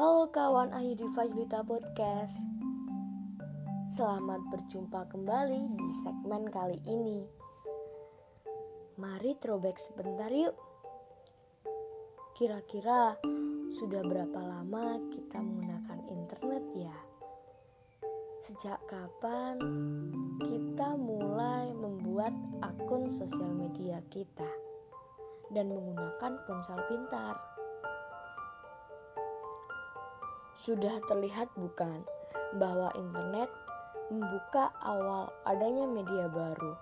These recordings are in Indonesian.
Halo kawan Ayu Diva Yulita Podcast Selamat berjumpa kembali di segmen kali ini Mari throwback sebentar yuk Kira-kira sudah berapa lama kita menggunakan internet ya? Sejak kapan kita mulai membuat akun sosial media kita dan menggunakan ponsel pintar? Sudah terlihat bukan bahwa internet membuka awal adanya media baru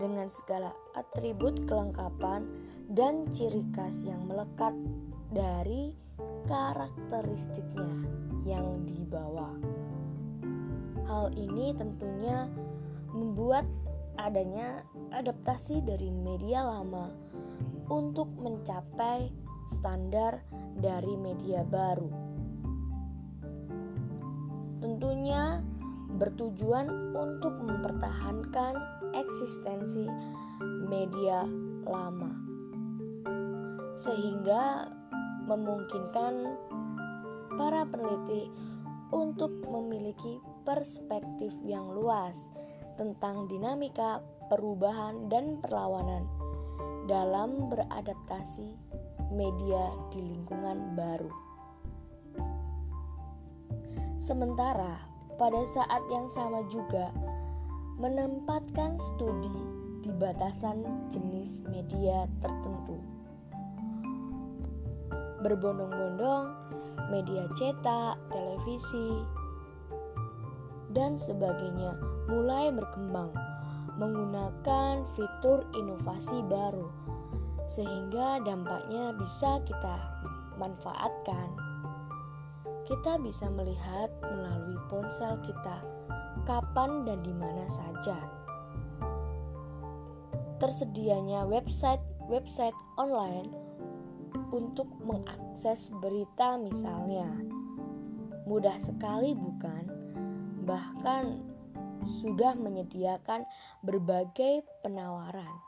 dengan segala atribut kelengkapan dan ciri khas yang melekat dari karakteristiknya yang dibawa. Hal ini tentunya membuat adanya adaptasi dari media lama untuk mencapai standar dari media baru tentunya bertujuan untuk mempertahankan eksistensi media lama, sehingga memungkinkan para peneliti untuk memiliki perspektif yang luas tentang dinamika perubahan dan perlawanan dalam beradaptasi media di lingkungan baru. Sementara pada saat yang sama juga menempatkan studi di batasan jenis media tertentu. Berbondong-bondong media cetak, televisi, dan sebagainya mulai berkembang menggunakan fitur inovasi baru sehingga dampaknya bisa kita manfaatkan kita bisa melihat melalui ponsel kita kapan dan di mana saja. Tersedianya website-website online untuk mengakses berita misalnya. Mudah sekali bukan? Bahkan sudah menyediakan berbagai penawaran.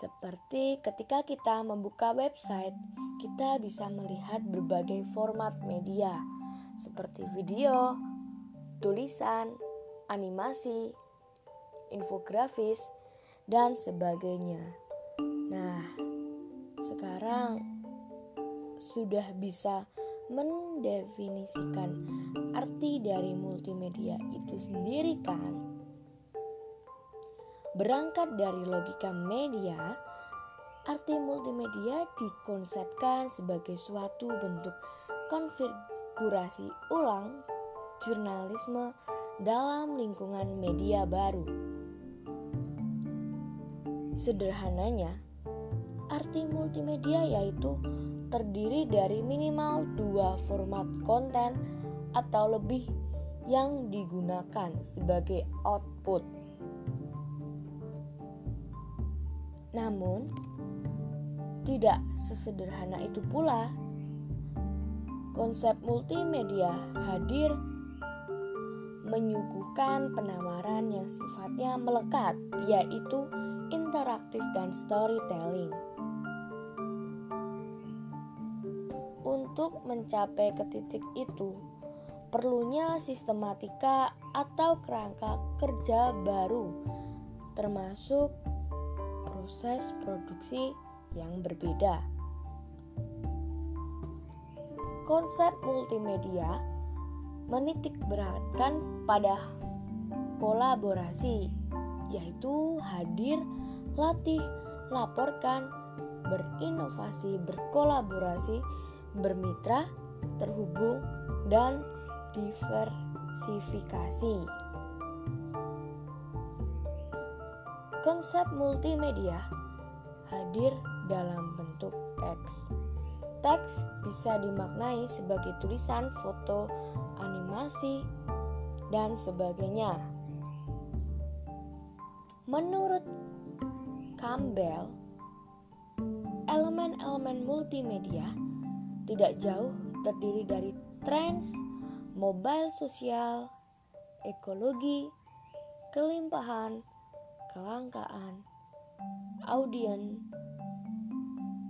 Seperti ketika kita membuka website, kita bisa melihat berbagai format media seperti video, tulisan, animasi, infografis, dan sebagainya. Nah, sekarang sudah bisa mendefinisikan arti dari multimedia itu sendiri kan? Berangkat dari logika media, arti multimedia dikonsepkan sebagai suatu bentuk konfigurasi ulang jurnalisme dalam lingkungan media baru. Sederhananya, arti multimedia yaitu terdiri dari minimal dua format konten atau lebih yang digunakan sebagai output Namun, tidak sesederhana itu pula. Konsep multimedia hadir menyuguhkan penawaran yang sifatnya melekat, yaitu interaktif dan storytelling. Untuk mencapai ke titik itu, perlunya sistematika atau kerangka kerja baru, termasuk proses produksi yang berbeda. Konsep multimedia menitik beratkan pada kolaborasi, yaitu hadir, latih, laporkan, berinovasi, berkolaborasi, bermitra, terhubung, dan diversifikasi. Konsep multimedia hadir dalam bentuk teks. Teks bisa dimaknai sebagai tulisan, foto, animasi, dan sebagainya. Menurut Campbell, elemen-elemen multimedia tidak jauh terdiri dari trends, mobile sosial, ekologi, kelimpahan, kelangkaan, audien,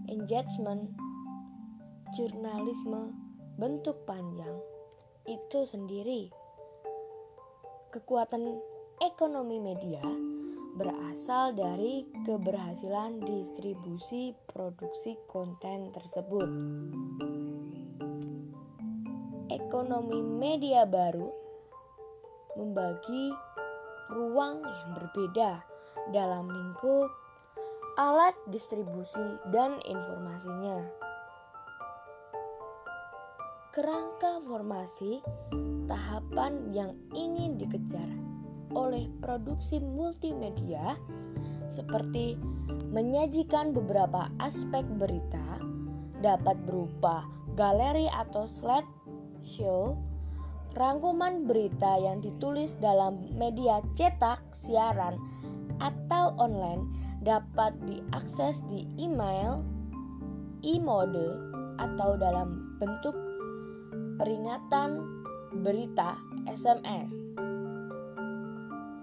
engagement, jurnalisme, bentuk panjang itu sendiri. Kekuatan ekonomi media berasal dari keberhasilan distribusi produksi konten tersebut. Ekonomi media baru membagi ruang yang berbeda dalam lingkup alat distribusi dan informasinya. Kerangka formasi tahapan yang ingin dikejar oleh produksi multimedia seperti menyajikan beberapa aspek berita dapat berupa galeri atau slide show, rangkuman berita yang ditulis dalam media cetak, siaran, atau online dapat diakses di email, e-mode, atau dalam bentuk peringatan berita SMS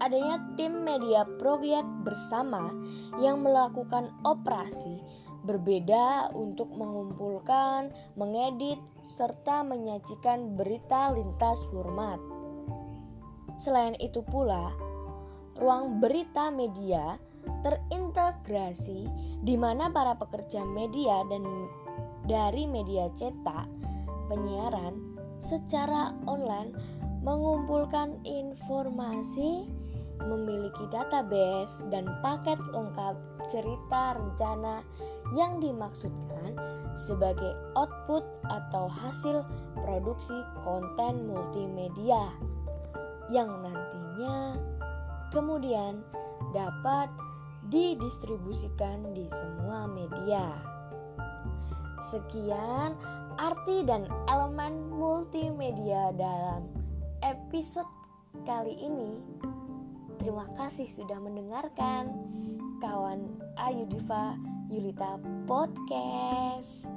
adanya tim media proyek bersama yang melakukan operasi berbeda untuk mengumpulkan, mengedit, serta menyajikan berita lintas format. Selain itu pula, ruang berita media terintegrasi di mana para pekerja media dan dari media cetak, penyiaran secara online mengumpulkan informasi memiliki database dan paket lengkap cerita rencana yang dimaksudkan sebagai output atau hasil produksi konten multimedia yang nantinya kemudian dapat didistribusikan di semua media. Sekian arti dan elemen multimedia dalam episode kali ini. Terima kasih sudah mendengarkan kawan Ayu Diva Yulita Podcast.